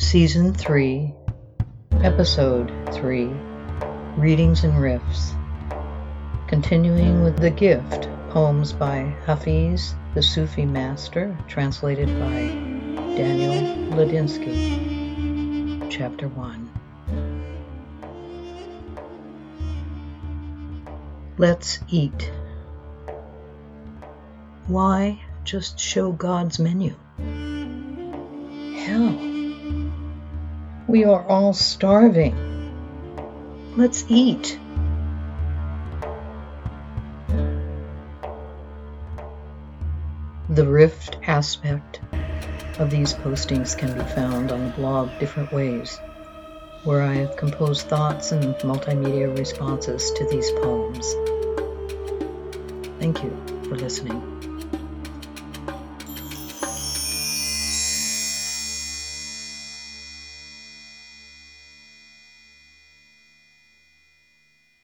Season 3, Episode 3 Readings and Riffs. Continuing with The Gift, poems by Hafiz, the Sufi master, translated by Daniel Ladinsky. Chapter 1 Let's eat. Why just show God's menu? Hell. We are all starving. Let's eat. The riff aspect of these postings can be found on the blog Different Ways, where I have composed thoughts and multimedia responses to these poems. Thank you for listening.